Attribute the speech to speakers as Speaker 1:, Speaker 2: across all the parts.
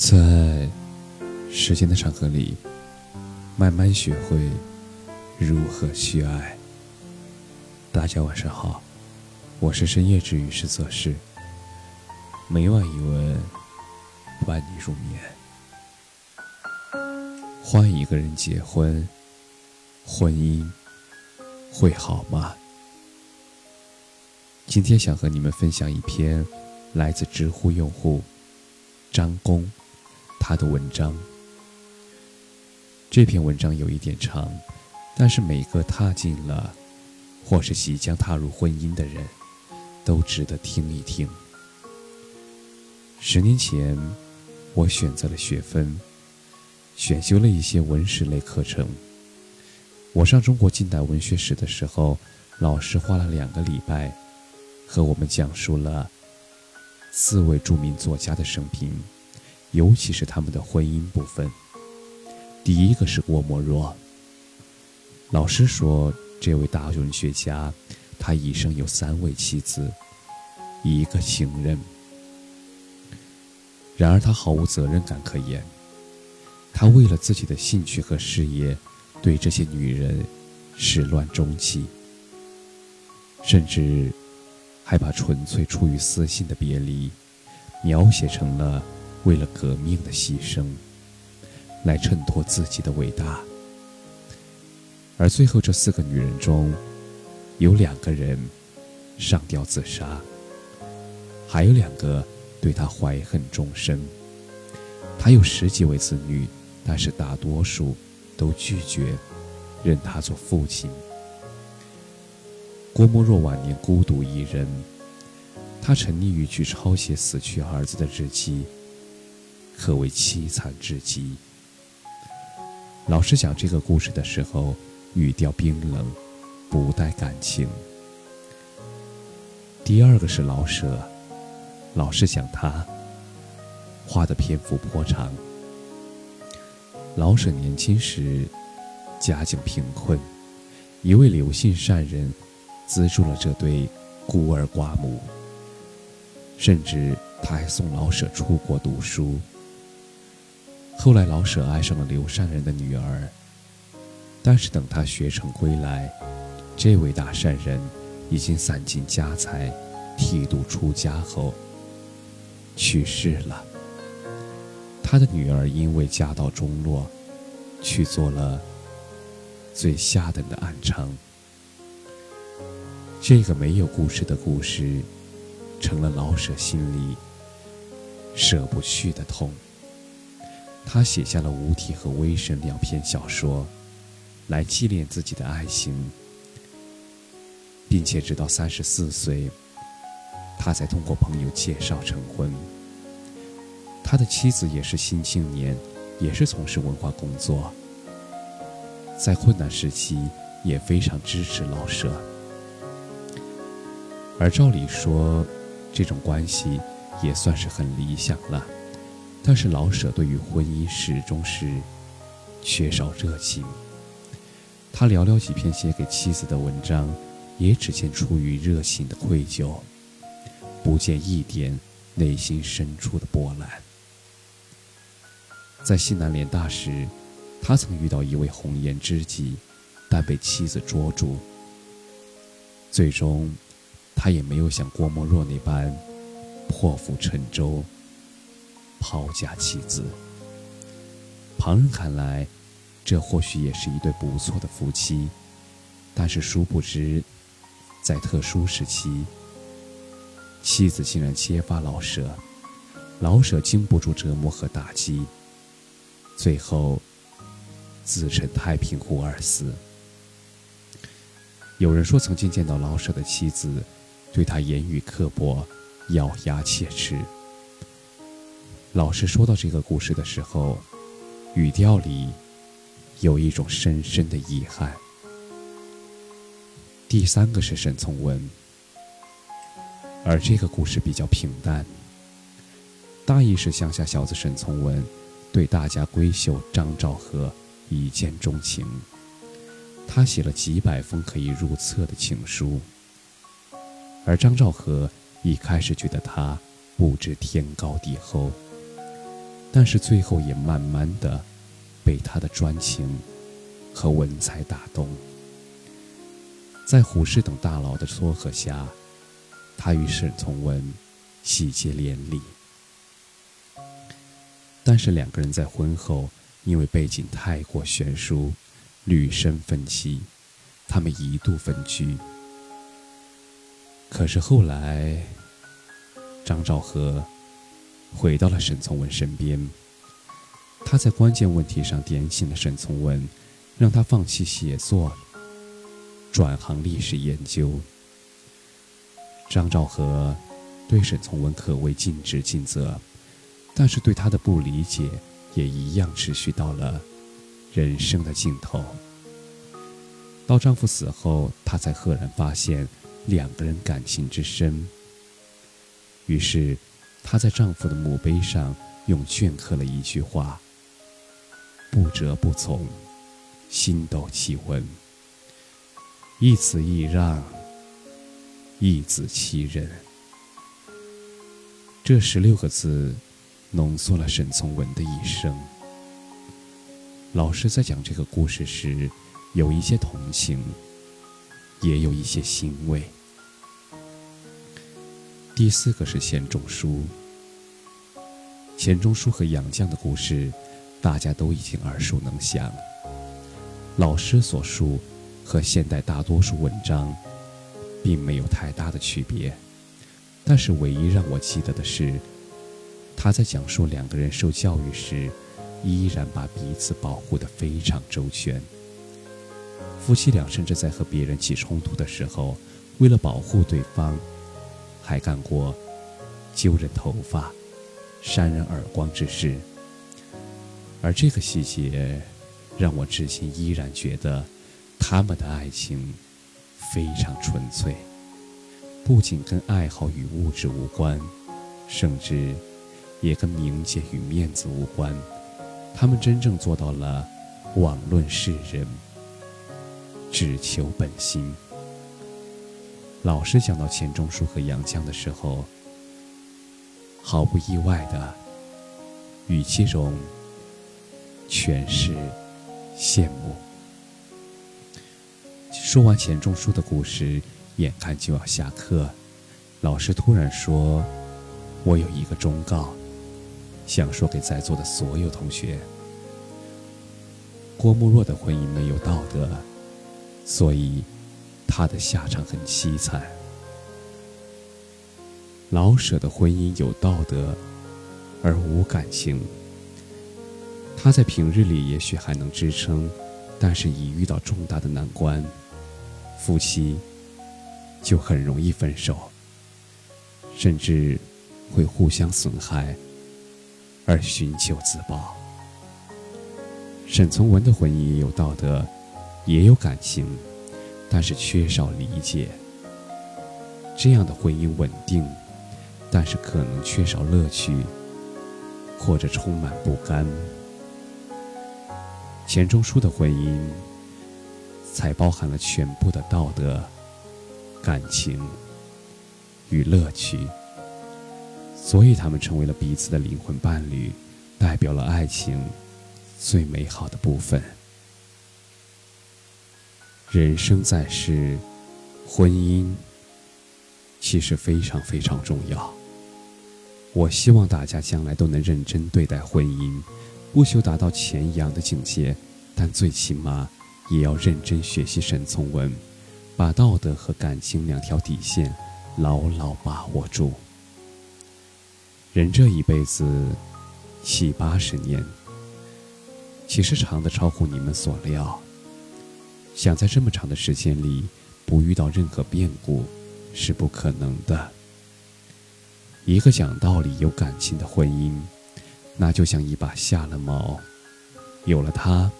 Speaker 1: 在时间的长河里，慢慢学会如何去爱。大家晚上好，我是深夜治愈师泽世，每晚一问，伴你入眠。换一个人结婚，婚姻会好吗？今天想和你们分享一篇来自知乎用户张工。他的文章，这篇文章有一点长，但是每个踏进了或是即将踏入婚姻的人，都值得听一听。十年前，我选择了学分，选修了一些文史类课程。我上中国近代文学史的时候，老师花了两个礼拜，和我们讲述了四位著名作家的生平。尤其是他们的婚姻部分。第一个是郭沫若。老师说，这位大文学家，他一生有三位妻子，一个情人。然而他毫无责任感可言，他为了自己的兴趣和事业，对这些女人始乱终弃，甚至还把纯粹出于私心的别离，描写成了。为了革命的牺牲，来衬托自己的伟大。而最后这四个女人中，有两个人上吊自杀，还有两个对他怀恨终生。他有十几位子女，但是大多数都拒绝认他做父亲。郭沫若晚年孤独一人，他沉溺于去抄写死去儿子的日记。可谓凄惨至极。老师讲这个故事的时候，语调冰冷，不带感情。第二个是老舍，老师讲他，画的篇幅颇长。老舍年轻时家境贫困，一位刘姓善人资助了这对孤儿寡母，甚至他还送老舍出国读书。后来，老舍爱上了刘善人的女儿，但是等他学成归来，这位大善人已经散尽家财，剃度出家后去世了。他的女儿因为家道中落，去做了最下等的暗娼。这个没有故事的故事，成了老舍心里舍不去的痛。他写下了《无题》和《微神》两篇小说，来纪念自己的爱情，并且直到三十四岁，他才通过朋友介绍成婚。他的妻子也是新青年，也是从事文化工作，在困难时期也非常支持老舍。而照理说，这种关系也算是很理想了。但是老舍对于婚姻始终是缺少热情。他寥寥几篇写给妻子的文章，也只见出于热情的愧疚，不见一点内心深处的波澜。在西南联大时，他曾遇到一位红颜知己，但被妻子捉住。最终，他也没有像郭沫若那般破釜沉舟。抛家弃子，旁人看来，这或许也是一对不错的夫妻，但是殊不知，在特殊时期，妻子竟然揭发老舍，老舍经不住折磨和打击，最后自沉太平湖而死。有人说，曾经见到老舍的妻子，对他言语刻薄，咬牙切齿。老师说到这个故事的时候，语调里有一种深深的遗憾。第三个是沈从文，而这个故事比较平淡，大意是乡下小子沈从文对大家闺秀张兆和一见钟情，他写了几百封可以入册的情书，而张兆和一开始觉得他不知天高地厚。但是最后也慢慢的被他的专情和文采打动。在胡适等大佬的撮合下，他与沈从文喜结连理。但是两个人在婚后因为背景太过悬殊，屡生分歧，他们一度分居。可是后来，张兆和回到了沈从文身边，他在关键问题上点醒了沈从文，让他放弃写作。转行历史研究。张兆和对沈从文可谓尽职尽责，但是对他的不理解也一样持续到了人生的尽头。到丈夫死后，她才赫然发现两个人感情之深。于是，她在丈夫的墓碑上用镌刻了一句话：“不折不从，心斗其温。”一子一让，一子其人。这十六个字，浓缩了沈从文的一生。老师在讲这个故事时，有一些同情，也有一些欣慰。第四个是钱钟书。钱钟书和杨绛的故事，大家都已经耳熟能详。老师所述。和现代大多数文章，并没有太大的区别，但是唯一让我记得的是，他在讲述两个人受教育时，依然把彼此保护得非常周全。夫妻俩甚至在和别人起冲突的时候，为了保护对方，还干过揪人头发、扇人耳光之事。而这个细节，让我至今依然觉得。他们的爱情非常纯粹，不仅跟爱好与物质无关，甚至也跟名节与面子无关。他们真正做到了罔论世人，只求本心。老师讲到钱钟书和杨绛的时候，毫不意外的语气中全是羡慕。说完钱钟书的故事，眼看就要下课，老师突然说：“我有一个忠告，想说给在座的所有同学。郭沫若的婚姻没有道德，所以他的下场很凄惨。老舍的婚姻有道德，而无感情。他在平日里也许还能支撑，但是一遇到重大的难关。”夫妻就很容易分手，甚至会互相损害，而寻求自保。沈从文的婚姻有道德，也有感情，但是缺少理解。这样的婚姻稳定，但是可能缺少乐趣，或者充满不甘。钱钟书的婚姻。才包含了全部的道德、感情与乐趣，所以他们成为了彼此的灵魂伴侣，代表了爱情最美好的部分。人生在世，婚姻其实非常非常重要。我希望大家将来都能认真对待婚姻，不求达到钱一样的境界，但最起码。也要认真学习沈从文，把道德和感情两条底线牢牢把握住。人这一辈子七八十年，其实长的超乎你们所料。想在这么长的时间里不遇到任何变故，是不可能的。一个讲道理、有感情的婚姻，那就像一把下了锚，有了它。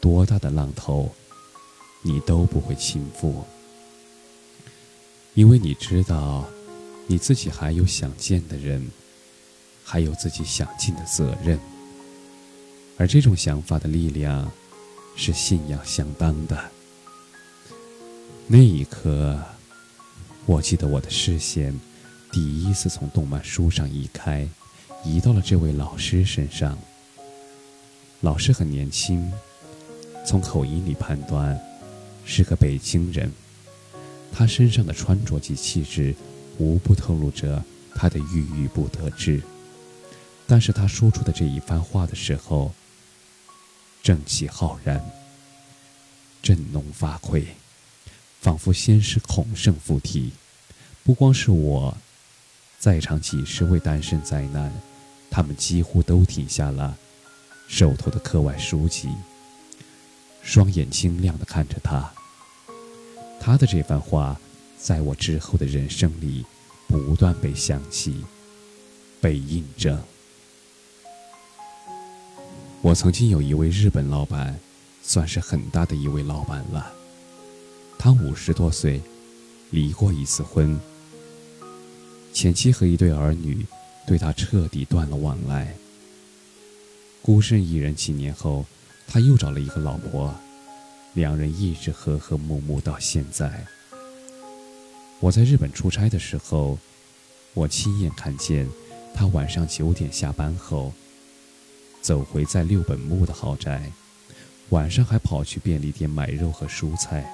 Speaker 1: 多大的浪头，你都不会倾覆，因为你知道，你自己还有想见的人，还有自己想尽的责任，而这种想法的力量，是信仰相当的。那一刻，我记得我的视线第一次从动漫书上移开，移到了这位老师身上。老师很年轻，从口音里判断是个北京人。他身上的穿着及气质，无不透露着他的郁郁不得志。但是他说出的这一番话的时候，正气浩然，振聋发聩，仿佛先是孔圣附体。不光是我，在场几十位单身灾难，他们几乎都停下了手头的课外书籍，双眼晶亮地看着他。他的这番话，在我之后的人生里，不断被想起，被印证。我曾经有一位日本老板，算是很大的一位老板了。他五十多岁，离过一次婚，前妻和一对儿女对他彻底断了往来。孤身一人几年后，他又找了一个老婆。两人一直和和睦睦到现在。我在日本出差的时候，我亲眼看见他晚上九点下班后，走回在六本木的豪宅，晚上还跑去便利店买肉和蔬菜。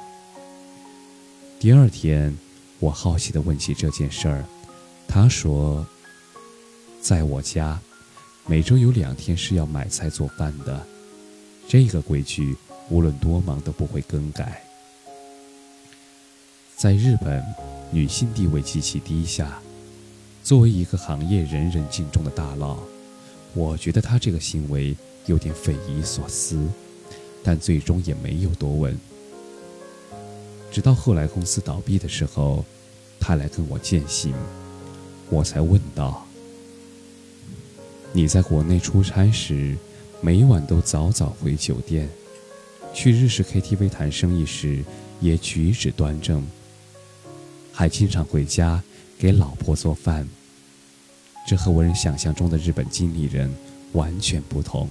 Speaker 1: 第二天，我好奇地问起这件事儿，他说：“在我家，每周有两天是要买菜做饭的，这个规矩。”无论多忙都不会更改。在日本，女性地位极其低下。作为一个行业人人敬重的大佬，我觉得他这个行为有点匪夷所思，但最终也没有多问。直到后来公司倒闭的时候，他来跟我践行，我才问道：“你在国内出差时，每晚都早早回酒店？”去日式 KTV 谈生意时，也举止端正，还经常回家给老婆做饭。这和我人想象中的日本经理人完全不同。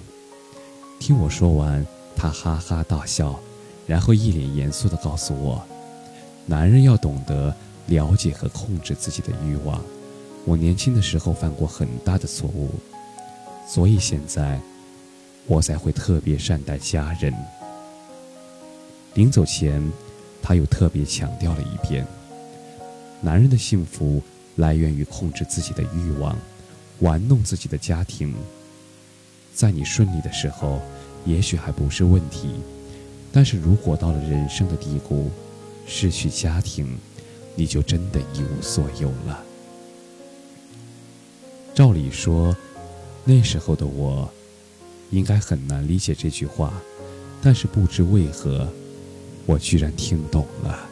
Speaker 1: 听我说完，他哈哈大笑，然后一脸严肃地告诉我：“男人要懂得了解和控制自己的欲望。我年轻的时候犯过很大的错误，所以现在我才会特别善待家人。”临走前，他又特别强调了一遍：男人的幸福来源于控制自己的欲望，玩弄自己的家庭。在你顺利的时候，也许还不是问题；但是如果到了人生的低谷，失去家庭，你就真的一无所有了。照理说，那时候的我，应该很难理解这句话，但是不知为何。我居然听懂了。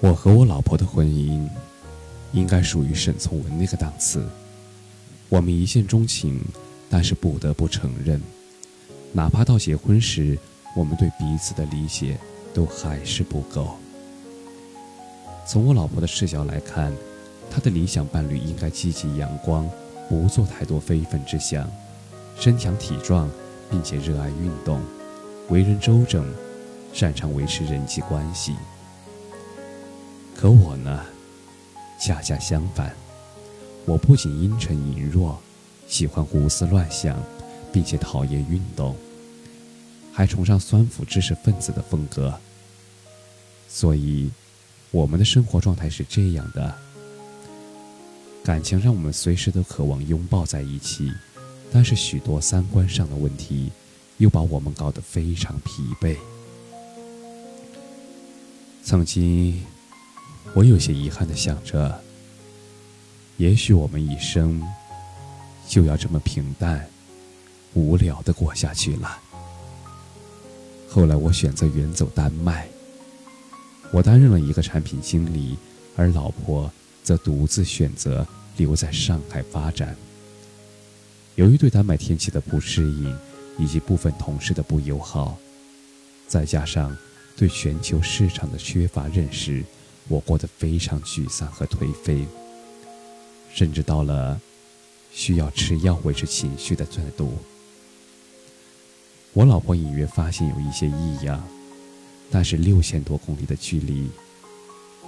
Speaker 1: 我和我老婆的婚姻，应该属于沈从文那个档次。我们一见钟情，但是不得不承认，哪怕到结婚时，我们对彼此的理解都还是不够。从我老婆的视角来看，她的理想伴侣应该积极阳光，不做太多非分之想，身强体壮，并且热爱运动。为人周正，擅长维持人际关系。可我呢，恰恰相反，我不仅阴沉隐弱，喜欢胡思乱想，并且讨厌运动，还崇尚酸腐知识分子的风格。所以，我们的生活状态是这样的：感情让我们随时都渴望拥抱在一起，但是许多三观上的问题。又把我们搞得非常疲惫。曾经，我有些遗憾的想着，也许我们一生就要这么平淡、无聊的过下去了。后来，我选择远走丹麦，我担任了一个产品经理，而老婆则独自选择留在上海发展。由于对丹麦天气的不适应。以及部分同事的不友好，再加上对全球市场的缺乏认识，我过得非常沮丧和颓废，甚至到了需要吃药维持情绪的程度。我老婆隐约发现有一些异样，但是六千多公里的距离，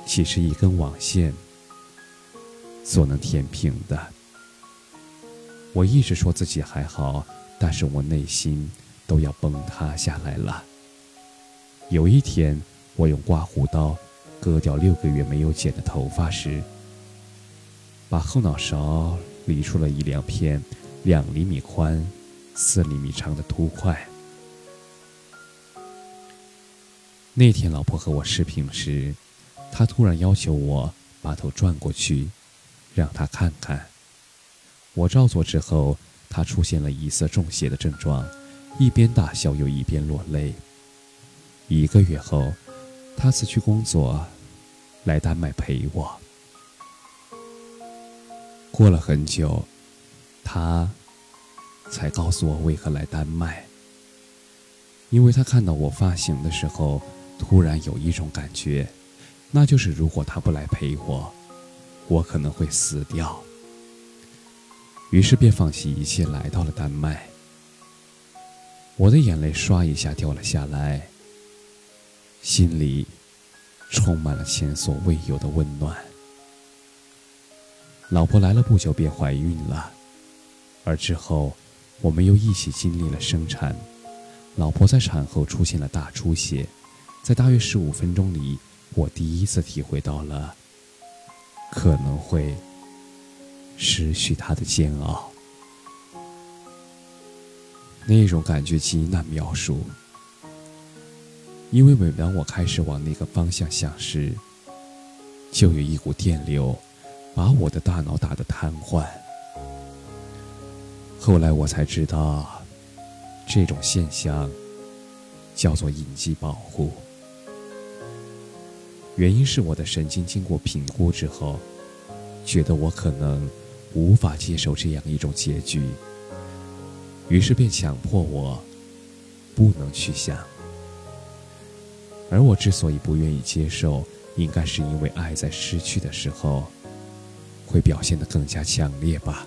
Speaker 1: 岂是一根网线所能填平的。我一直说自己还好，但是我内心都要崩塌下来了。有一天，我用刮胡刀割掉六个月没有剪的头发时，把后脑勺理出了一两片两厘米宽、四厘米长的秃块。那天，老婆和我视频时，她突然要求我把头转过去，让他看看。我照做之后，他出现了疑似中邪的症状，一边大笑又一边落泪。一个月后，他辞去工作，来丹麦陪我。过了很久，他才告诉我为何来丹麦，因为他看到我发型的时候。突然有一种感觉，那就是如果他不来陪我，我可能会死掉。于是便放弃一切来到了丹麦。我的眼泪唰一下掉了下来，心里充满了前所未有的温暖。老婆来了不久便怀孕了，而之后我们又一起经历了生产。老婆在产后出现了大出血。在大约十五分钟里，我第一次体会到了可能会失去他的煎熬。那种感觉极难描述，因为每当我开始往那个方向想时，就有一股电流把我的大脑打得瘫痪。后来我才知道，这种现象叫做应激保护。原因是我的神经经过评估之后，觉得我可能无法接受这样一种结局，于是便强迫我不能去想。而我之所以不愿意接受，应该是因为爱在失去的时候会表现得更加强烈吧。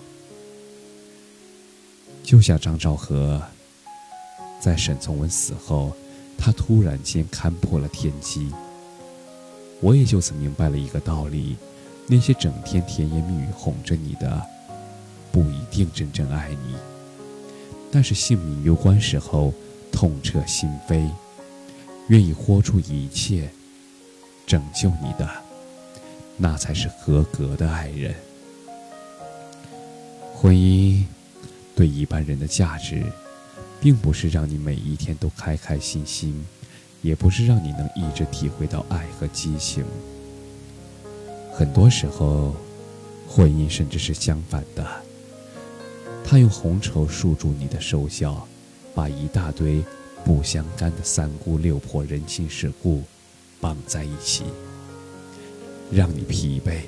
Speaker 1: 就像张兆和在沈从文死后，他突然间看破了天机。我也就此明白了一个道理：那些整天甜言蜜语哄着你的，不一定真正爱你；但是性命攸关时候，痛彻心扉，愿意豁出一切拯救你的，那才是合格的爱人。婚姻对一般人的价值，并不是让你每一天都开开心心。也不是让你能一直体会到爱和激情。很多时候，婚姻甚至是相反的。他用红绸束住你的手脚，把一大堆不相干的三姑六婆、人情世故绑在一起，让你疲惫，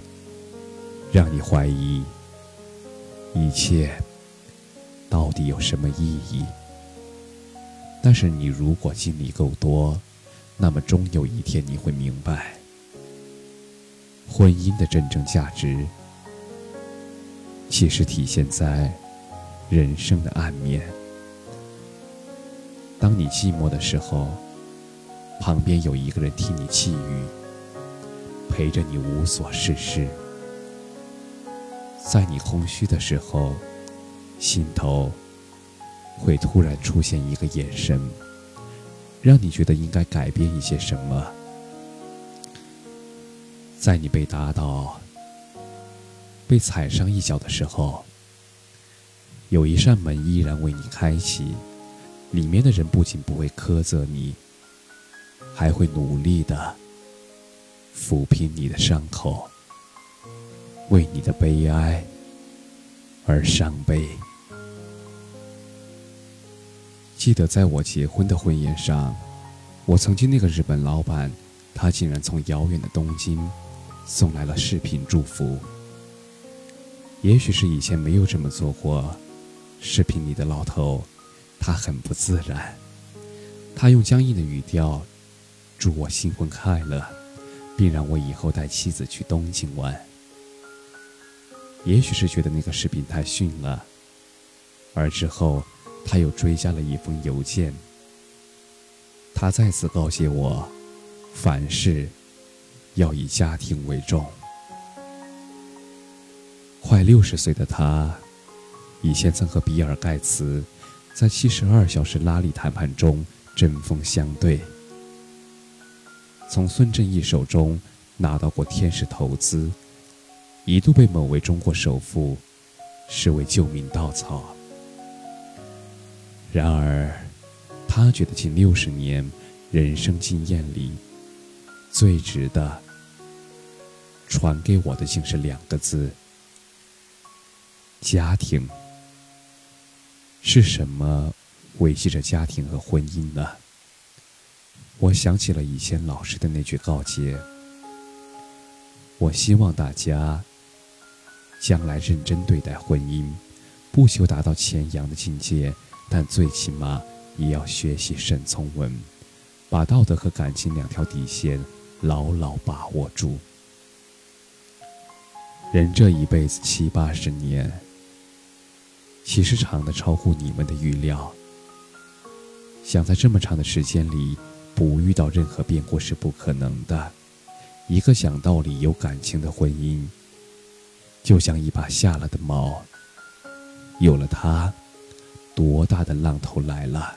Speaker 1: 让你怀疑一切到底有什么意义。但是你如果经历够多，那么终有一天你会明白，婚姻的真正价值，其实体现在人生的暗面。当你寂寞的时候，旁边有一个人替你寄语，陪着你无所事事；在你空虚的时候，心头。会突然出现一个眼神，让你觉得应该改变一些什么。在你被打倒、被踩上一脚的时候，有一扇门依然为你开启，里面的人不仅不会苛责你，还会努力的抚平你的伤口，为你的悲哀而伤悲。记得在我结婚的婚宴上，我曾经那个日本老板，他竟然从遥远的东京送来了视频祝福。也许是以前没有这么做过，视频里的老头，他很不自然。他用僵硬的语调祝我新婚快乐，并让我以后带妻子去东京玩。也许是觉得那个视频太逊了，而之后。他又追加了一封邮件。他再次告诫我，凡事要以家庭为重。快六十岁的他，以前曾和比尔·盖茨在七十二小时拉力谈判中针锋相对，从孙正义手中拿到过天使投资，一度被某位中国首富视为救命稻草。然而，他觉得近六十年人生经验里，最值得传给我的，竟是两个字。家庭是什么维系着家庭和婚姻呢？我想起了以前老师的那句告诫：我希望大家将来认真对待婚姻，不求达到前阳的境界，但最起码也要学习沈从文，把道德和感情两条底线牢牢把握住。人这一辈子七八十年。其实长的超乎你们的预料。想在这么长的时间里不遇到任何变故是不可能的。一个讲道理、有感情的婚姻，就像一把下了的锚，有了它，多大的浪头来了，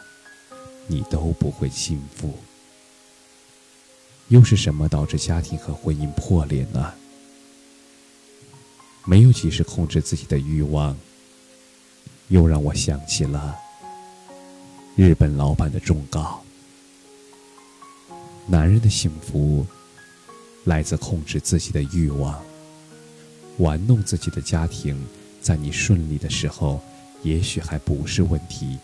Speaker 1: 你都不会幸福。又是什么导致家庭和婚姻破裂呢？没有及时控制自己的欲望。又让我想起了日本老板的忠告：男人的幸福来自控制自己的欲望，玩弄自己的家庭。在你顺利的时候，也许还不是问题；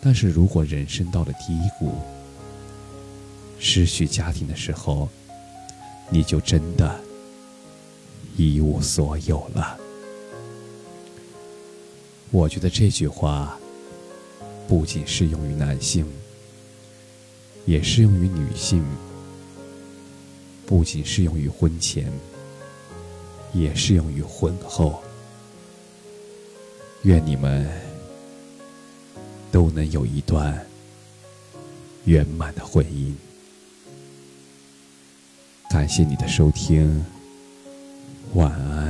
Speaker 1: 但是如果人生到了低谷，失去家庭的时候，你就真的一无所有了。我觉得这句话不仅适用于男性，也适用于女性；不仅适用于婚前，也适用于婚后。愿你们都能有一段圆满的婚姻。感谢你的收听，晚安。